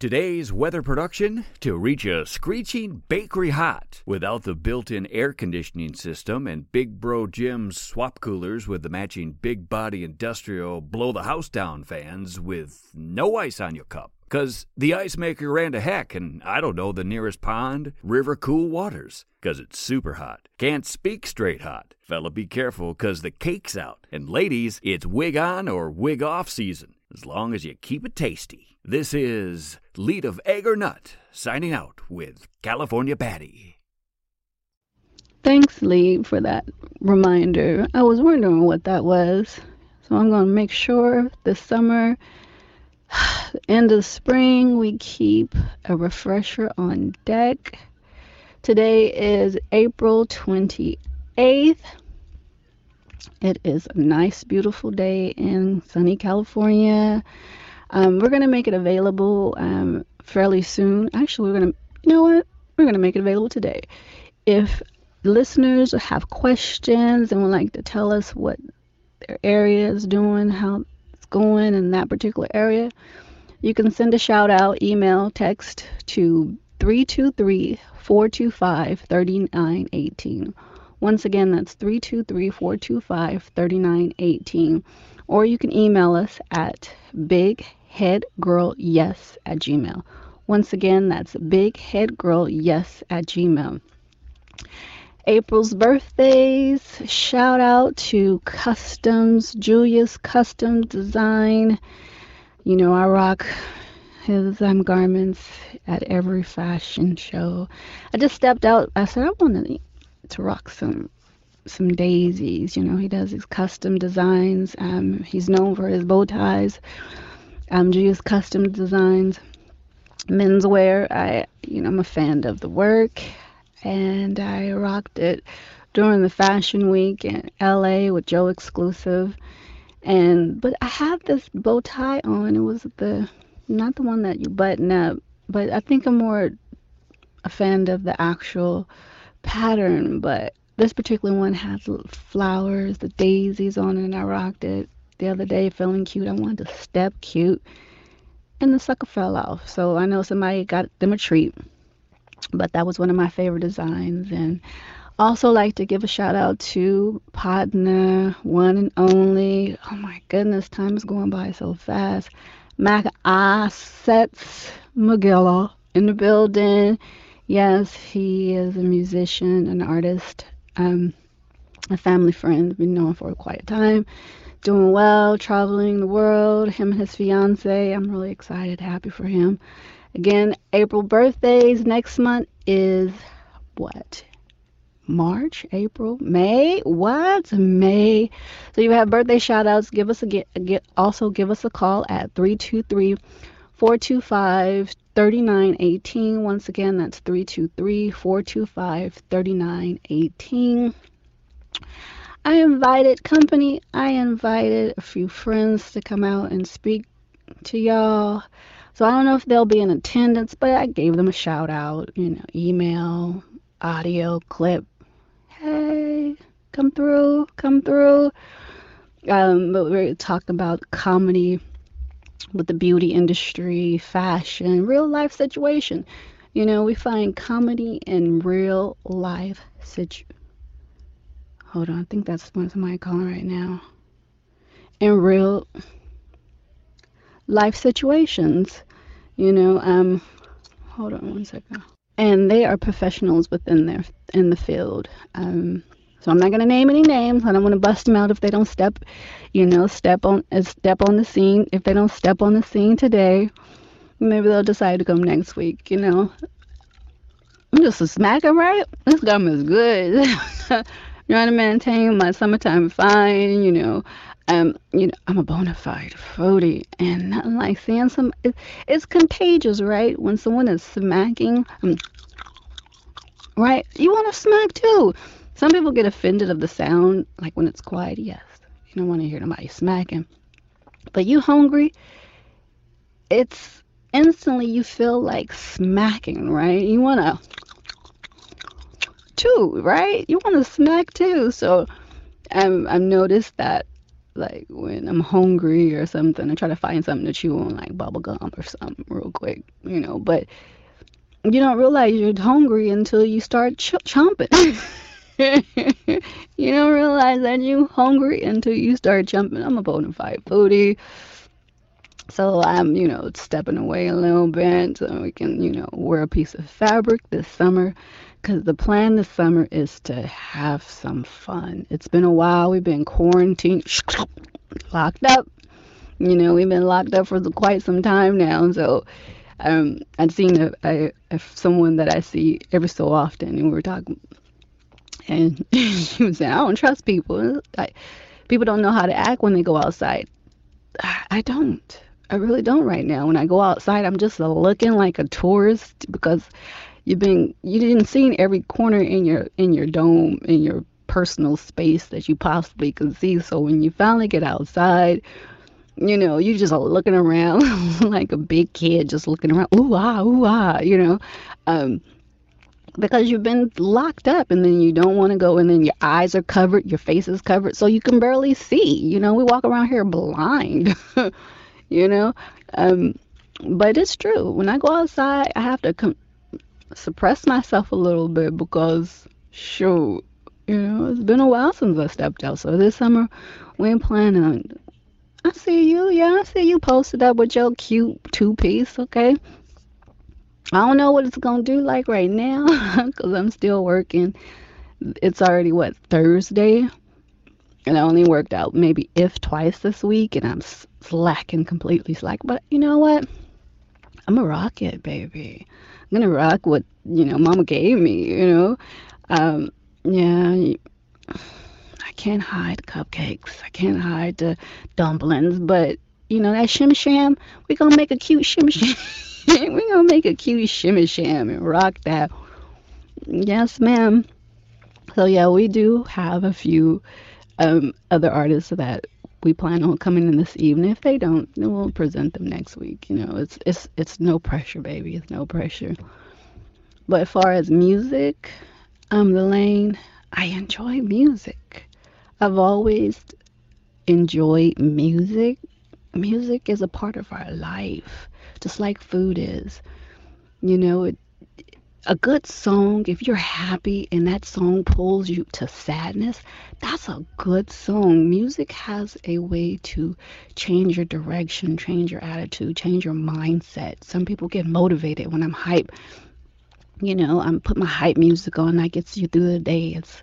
Today's weather production to reach a screeching bakery hot without the built in air conditioning system and Big Bro Jim's swap coolers with the matching big body industrial blow the house down fans with no ice on your cup. Cause the ice maker ran to heck and I don't know the nearest pond, river, cool waters. Cause it's super hot. Can't speak straight hot. Fella, be careful cause the cake's out. And ladies, it's wig on or wig off season. As long as you keep it tasty. This is Lead of Egg or Nut signing out with California Patty. Thanks, Lee, for that reminder. I was wondering what that was. So I'm going to make sure this summer, end of spring, we keep a refresher on deck. Today is April 28th. It is a nice, beautiful day in sunny California. Um, we're going to make it available um, fairly soon. Actually, we're going to, you know what? We're going to make it available today. If listeners have questions and would like to tell us what their area is doing, how it's going in that particular area, you can send a shout out, email, text to 323 425 3918. Once again, that's 323 425 3918. Or you can email us at big headgirlyes at gmail. Once again, that's bigheadgirlyes at gmail. April's birthdays, shout out to Customs, Julius Custom Design. You know, I rock his um, garments at every fashion show. I just stepped out. I said, I want to, to rock some some daisies. You know, he does his custom designs. Um, he's known for his bow ties um, Julius Custom Designs menswear. I, you know, I'm a fan of the work, and I rocked it during the Fashion Week in LA with Joe Exclusive. And but I had this bow tie on. It was the not the one that you button up, but I think I'm more a fan of the actual pattern. But this particular one has flowers, the daisies on it, and I rocked it the other day feeling cute. I wanted to step cute. And the sucker fell off. So I know somebody got them a treat. But that was one of my favorite designs. And also like to give a shout out to partner, one and only. Oh my goodness, time is going by so fast. Mac Assets Magilla in the building. Yes, he is a musician, an artist, um, a family friend. Been known for quite a time doing well, traveling the world, him and his fiance. I'm really excited, happy for him. Again, April birthdays next month is what? March, April, May. What? May. So you have birthday shout outs. Give us a get, get also give us a call at 323 425 3918. Once again, that's 323 425 3918. I invited company, I invited a few friends to come out and speak to y'all. So I don't know if they'll be in attendance, but I gave them a shout out, you know, email, audio, clip. Hey, come through, come through. Um, but we talked about comedy with the beauty industry, fashion, real life situation. You know, we find comedy in real life situations Hold on, I think that's what somebody calling right now. In real life situations, you know, um, hold on one second. And they are professionals within their in the field. Um, so I'm not gonna name any names. I don't want to bust them out if they don't step, you know, step on uh, step on the scene. If they don't step on the scene today, maybe they'll decide to come next week. You know, I'm just a smacker, right? This gum is good. trying to maintain my summertime fine, you know. Um, you know, I'm a bona fide foodie, and nothing like seeing some. It, it's contagious, right? When someone is smacking, um, right? You want to smack too. Some people get offended of the sound, like when it's quiet. Yes, you don't want to hear nobody smacking. But you hungry? It's instantly you feel like smacking, right? You want to too, right? You want to smack too. So um, I've noticed that like when I'm hungry or something, I try to find something to chew on, like bubble gum or something, real quick, you know. But you don't realize you're hungry until you start ch- chomping. you don't realize that you're hungry until you start chomping. I'm a bona fide foodie. So I'm, you know, stepping away a little bit so we can, you know, wear a piece of fabric this summer. Because the plan this summer is to have some fun. It's been a while. We've been quarantined, locked up. You know, we've been locked up for quite some time now. So um, I'd seen a, a, a, someone that I see every so often, and we were talking, and she was saying, I don't trust people. I, people don't know how to act when they go outside. I don't. I really don't right now. When I go outside, I'm just looking like a tourist because you've been you didn't see every corner in your in your dome in your personal space that you possibly could see. So when you finally get outside, you know, you're just looking around like a big kid, just looking around, ooh ah, ooh ah, you know, um, because you've been locked up, and then you don't want to go, and then your eyes are covered, your face is covered, so you can barely see. You know, we walk around here blind. you know. Um, but it's true. When I go outside, I have to com- suppress myself a little bit because, shoot, you know, it's been a while since I stepped out. So this summer, we ain't planning on. I see you, yeah, I see you posted up with your cute two piece, okay? I don't know what it's gonna do like right now because I'm still working. It's already what Thursday, and I only worked out maybe if twice this week, and I'm slacking completely slack. But you know what? I'm a rocket, baby. I'm gonna rock what you know Mama gave me. You know, um, yeah. I can't hide cupcakes. I can't hide the dumplings, but you know that shim sham. We gonna make a cute shim sham. we gonna make a cute shimmy sham and rock that. Yes, ma'am. So yeah, we do have a few um, other artists that we plan on coming in this evening. If they don't, then we'll present them next week. You know, it's it's it's no pressure, baby. It's no pressure. But as far as music, um, I'm the lane. I enjoy music. I've always enjoyed music. Music is a part of our life, just like food is. You know, it, a good song, if you're happy and that song pulls you to sadness, that's a good song. Music has a way to change your direction, change your attitude, change your mindset. Some people get motivated when I'm hype. You know, I'm put my hype music on, that gets you through the day. It's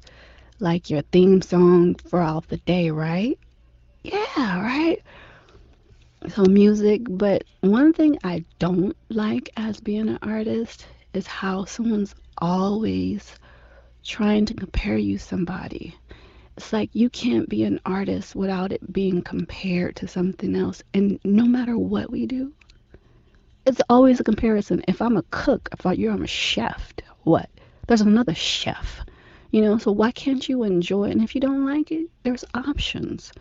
like your theme song for all the day, right? Yeah, right? So music, but one thing I don't like as being an artist is how someone's always trying to compare you somebody. It's like you can't be an artist without it being compared to something else. And no matter what we do, it's always a comparison. If I'm a cook, if you're I'm a chef, what? There's another chef. You know, so why can't you enjoy it? And if you don't like it, there's options.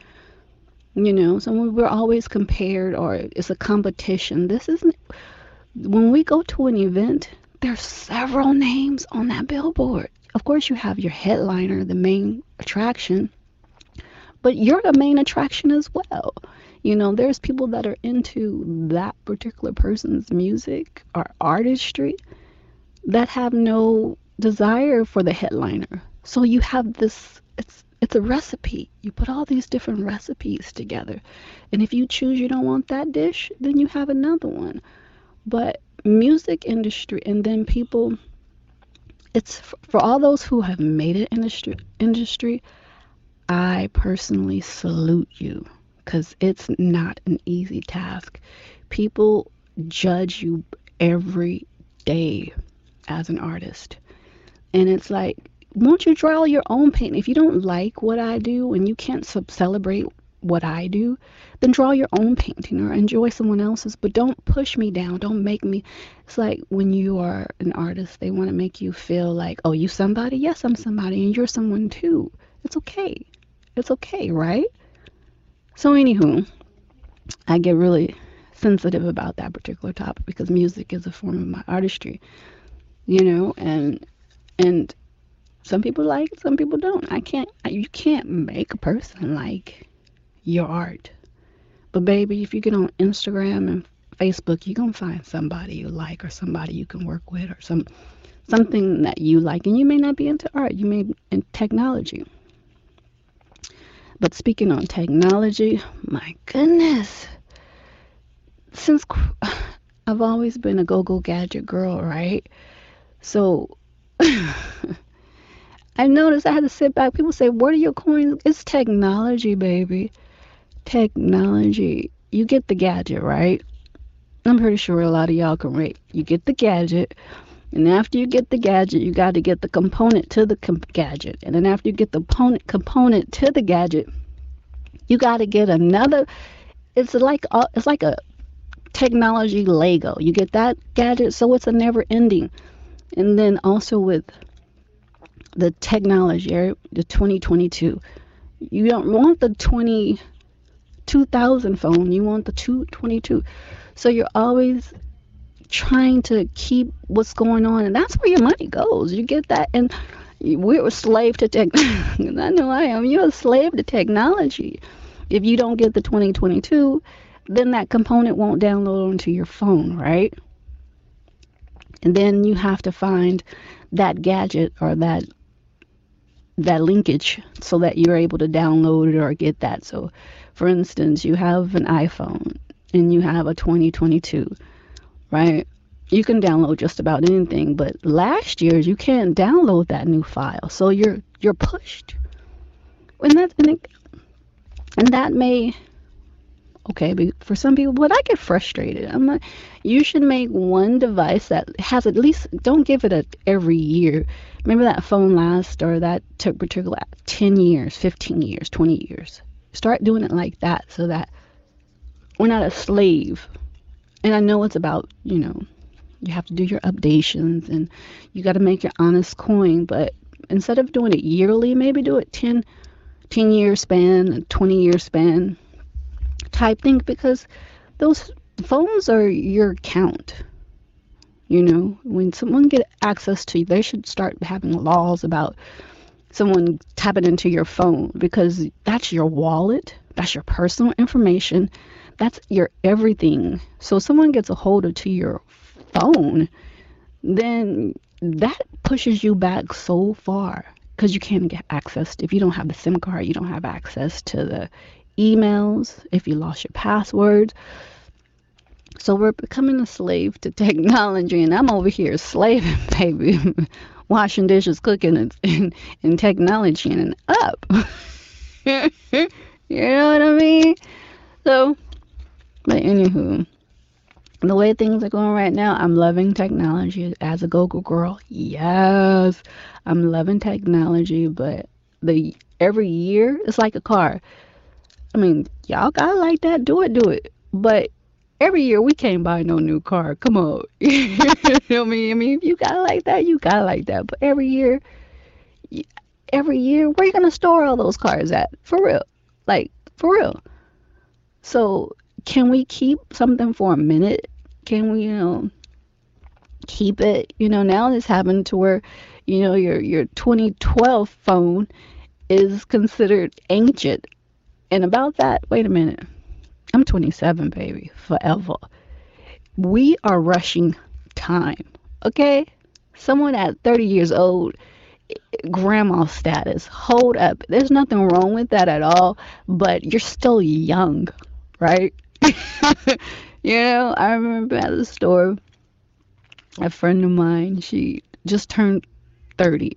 You know, so we're always compared or it's a competition. This isn't when we go to an event, there's several names on that billboard. Of course, you have your headliner, the main attraction, but you're the main attraction as well. You know, there's people that are into that particular person's music or artistry that have no desire for the headliner. So you have this it's it's a recipe. You put all these different recipes together. And if you choose you don't want that dish, then you have another one. But music industry and then people it's for all those who have made it industry industry i personally salute you because it's not an easy task. People judge you every day as an artist. And it's like won't you draw your own paint if you don't like what i do and you can't sub- celebrate what I do, then draw your own painting or enjoy someone else's. But don't push me down. Don't make me. It's like when you are an artist, they want to make you feel like, oh, you somebody? Yes, I'm somebody, and you're someone too. It's okay. It's okay, right? So, anywho, I get really sensitive about that particular topic because music is a form of my artistry, you know, and and some people like it, some people don't. I can't. You can't make a person like your art. But baby, if you get on Instagram and Facebook, you're gonna find somebody you like or somebody you can work with or some something that you like. And you may not be into art, you may be in technology. But speaking on technology, my goodness. Since I've always been a go-go gadget girl, right? So I noticed I had to sit back. People say, "What are your coins?" It's technology, baby. Technology. You get the gadget, right? I'm pretty sure a lot of y'all can rate. You get the gadget, and after you get the gadget, you got to get the component to the com- gadget, and then after you get the component component to the gadget, you got to get another. It's like a, it's like a technology Lego. You get that gadget, so it's a never ending. And then also with the technology, the 2022. You don't want the 20 2000 phone, you want the 222. So you're always trying to keep what's going on, and that's where your money goes. You get that, and we're a slave to tech. I know I am. You're a slave to technology. If you don't get the 2022, then that component won't download onto your phone, right? And then you have to find that gadget or that that linkage so that you're able to download it or get that. So, for instance, you have an iPhone and you have a 2022, right? You can download just about anything, but last year you can't download that new file, so you're you're pushed. And that and, it, and that may okay but for some people but i get frustrated. I'm like you should make one device that has at least don't give it a every year. Remember that phone last or that took particular 10 years 15 years 20 years? Start doing it like that so that we're not a slave. And i know it's about you know you have to do your updations and you got to make your honest coin but instead of doing it yearly maybe do it 10 10 year span 20 year span type thing because those phones are your account. You know, when someone get access to you, they should start having laws about someone tapping into your phone because that's your wallet, that's your personal information, that's your everything. So someone gets a hold of to your phone, then that pushes you back so far because you can't get access. If you don't have the SIM card, you don't have access to the emails, if you lost your passwords. So we're becoming a slave to technology, and I'm over here slaving, baby, washing dishes, cooking, and, and, and technology and up. you know what I mean? So, but anywho, the way things are going right now, I'm loving technology as a go-go girl. Yes, I'm loving technology, but the every year it's like a car. I mean, y'all got like that, do it, do it. But every year we can't buy no new car. Come on. you know I mean? I mean, if you got like that, you got like that. But every year, every year, where you gonna store all those cars at? For real, like for real. So can we keep something for a minute? Can we, you know, keep it? You know, now this happened to where, you know, your your 2012 phone is considered ancient and about that, wait a minute. I'm 27, baby, forever. We are rushing time, okay? Someone at 30 years old, grandma status, hold up. There's nothing wrong with that at all, but you're still young, right? you know, I remember at the store, a friend of mine, she just turned 30,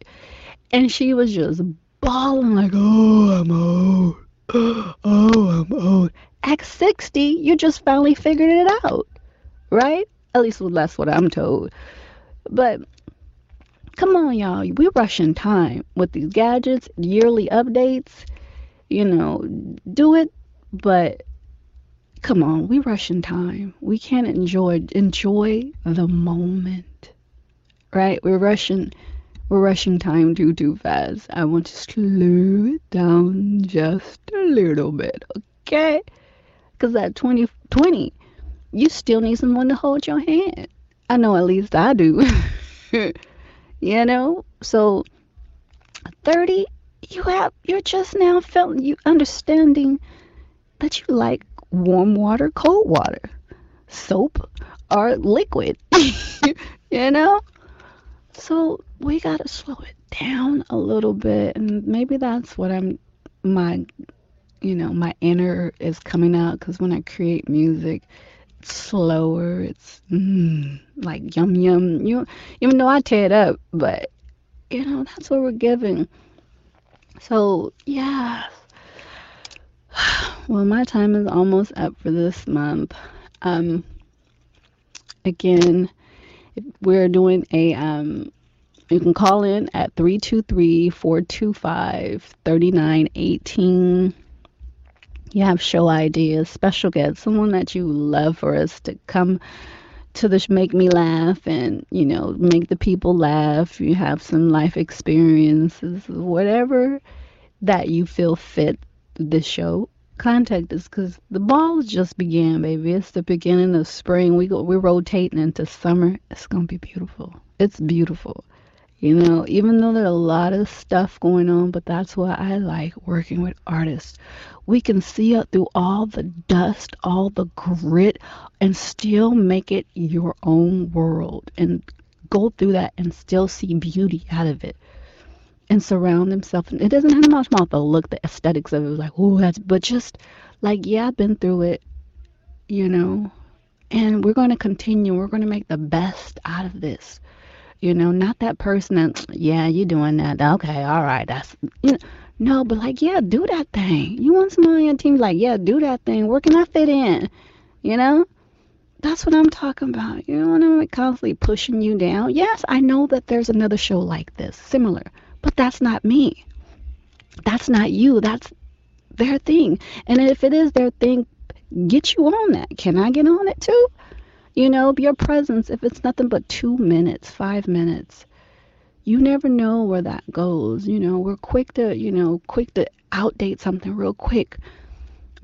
and she was just bawling like, oh, I'm old oh, I'm old. At 60, you just finally figured it out, right? At least that's what I'm told. But come on, y'all. We're rushing time with these gadgets, yearly updates. You know, do it, but come on, we rushing time. We can't enjoy enjoy the moment, right? We're rushing we're rushing time too too fast. I want to slow it down just a little bit, okay? Because at 2020, you still need someone to hold your hand. I know at least I do. you know? So 30, you have you're just now feeling you understanding that you like warm water, cold water, soap, or liquid. you know? So we got to slow it down a little bit. And maybe that's what I'm, my, you know, my inner is coming out because when I create music, it's slower. It's mm, like yum yum. You, even though I tear it up, but, you know, that's what we're giving. So, yeah. Well, my time is almost up for this month. Um, again, we're doing a um, you can call in at 323-425-3918 you have show ideas special guests someone that you love for us to come to the make me laugh and you know make the people laugh. You have some life experiences whatever that you feel fit this show contact us because the ball just began, baby. It's the beginning of spring. We go, we're rotating into summer. It's gonna be beautiful. It's beautiful. You know, even though there's a lot of stuff going on, but that's why I like working with artists. We can see it through all the dust, all the grit, and still make it your own world and go through that and still see beauty out of it and surround themselves. It doesn't have much about the look, the aesthetics of it. was Like, oh, that's, but just like, yeah, I've been through it, you know, and we're going to continue. We're going to make the best out of this, you know, not that person that, yeah, you're doing that. Okay, all right, that's, you know, no, but like, yeah, do that thing. You want someone on your team, like, yeah, do that thing. Where can I fit in? You know? That's what I'm talking about. You know, I'm constantly pushing you down. Yes, I know that there's another show like this, similar. But that's not me. That's not you. That's their thing. And if it is their thing, get you on that. Can I get on it too? You know, your presence, if it's nothing but two minutes, five minutes, you never know where that goes. You know, we're quick to, you know, quick to outdate something real quick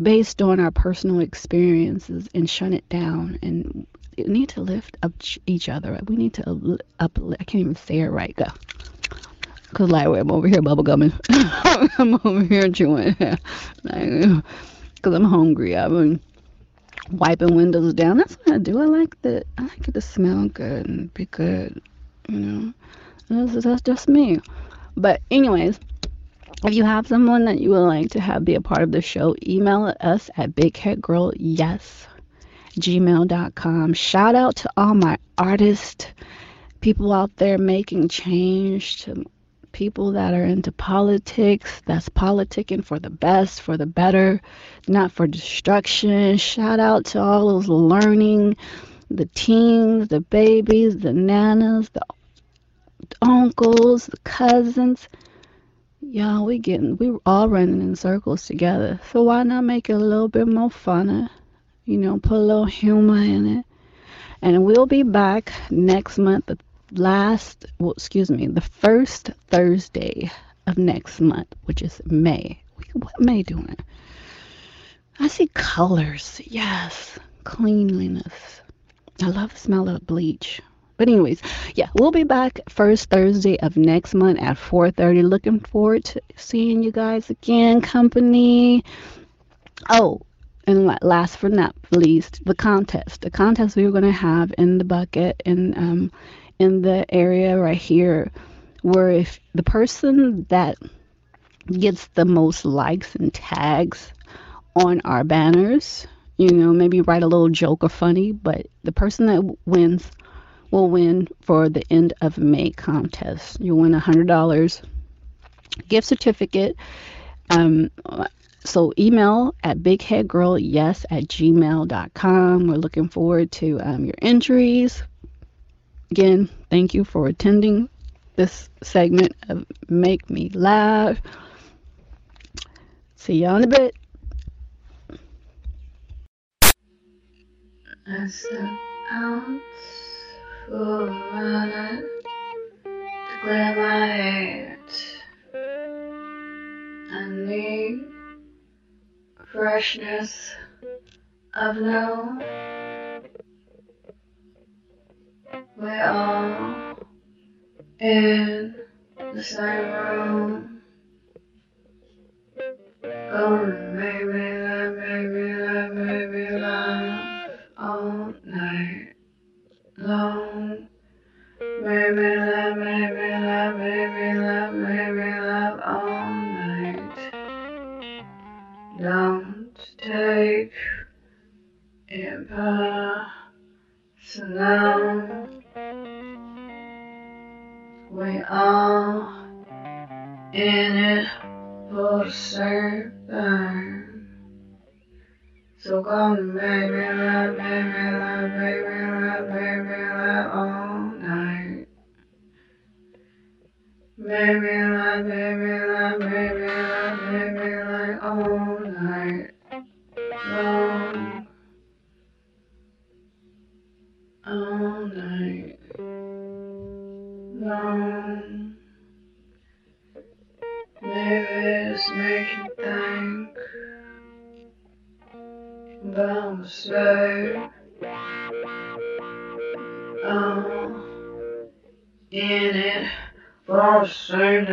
based on our personal experiences and shut it down. And we need to lift up each other. We need to up, I can't even say it right. Go. Cause like I'm over here bubblegumming. I'm over here chewing. like, Cause I'm hungry. I've been wiping windows down. That's what I do. I like the I like it to smell good and be good. You know, that's, that's just me. But anyways, if you have someone that you would like to have be a part of the show, email us at bigheadgirlyes gmail.com. Shout out to all my artists, people out there making change to people that are into politics, that's politicking for the best, for the better, not for destruction. Shout out to all those learning, the teens, the babies, the nanas, the uncles, the cousins. Y'all, we getting we all running in circles together. So why not make it a little bit more funner? You know, put a little humor in it. And we'll be back next month, the last, well, excuse me, the first Thursday of next month, which is May. What May doing? I see colors. Yes, cleanliness. I love the smell of bleach. But anyways, yeah, we'll be back first Thursday of next month at 4:30. Looking forward to seeing you guys again, company. Oh, and last but not least, the contest. The contest we were going to have in the bucket and um, in the area right here where if the person that gets the most likes and tags on our banners, you know, maybe write a little joke or funny, but the person that wins will win for the end of May contest. You win a hundred dollars gift certificate. Um, so email at bigheadgirlyes at gmail.com. We're looking forward to um, your entries. Again, thank you for attending this segment of Make Me Laugh. See y'all in a bit. I step out for a to clear my head. I need freshness of no in the same room. Oh, baby, love, baby, love, baby, love, all night long. Baby, love, baby, love, baby, love, baby, love, all night. Don't take it personal. We all in it for thing. So come me love, me love, me love, me love all night. Me love, me love, me love, me love all night long. All night long. Mistake. Um, oh, in it for the same